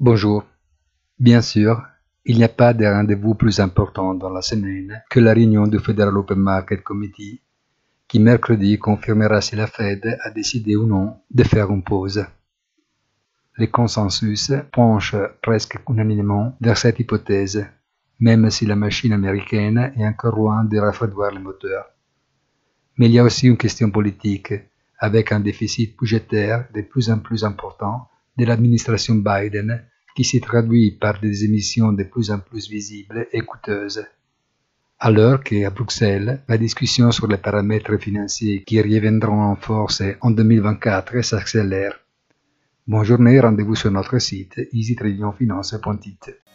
Bonjour. Bien sûr, il n'y a pas de rendez-vous plus important dans la semaine que la réunion du Federal Open Market Committee qui mercredi confirmera si la Fed a décidé ou non de faire une pause. Le consensus penche presque unanimement vers cette hypothèse, même si la machine américaine est encore loin de refroidir les moteurs. Mais il y a aussi une question politique, avec un déficit budgétaire de plus en plus important de l'administration Biden qui s'est traduit par des émissions de plus en plus visibles et coûteuses. Alors qu'à Bruxelles, la discussion sur les paramètres financiers qui reviendront en force en 2024 s'accélère. Bonne journée, rendez-vous sur notre site easytradingfinance.it.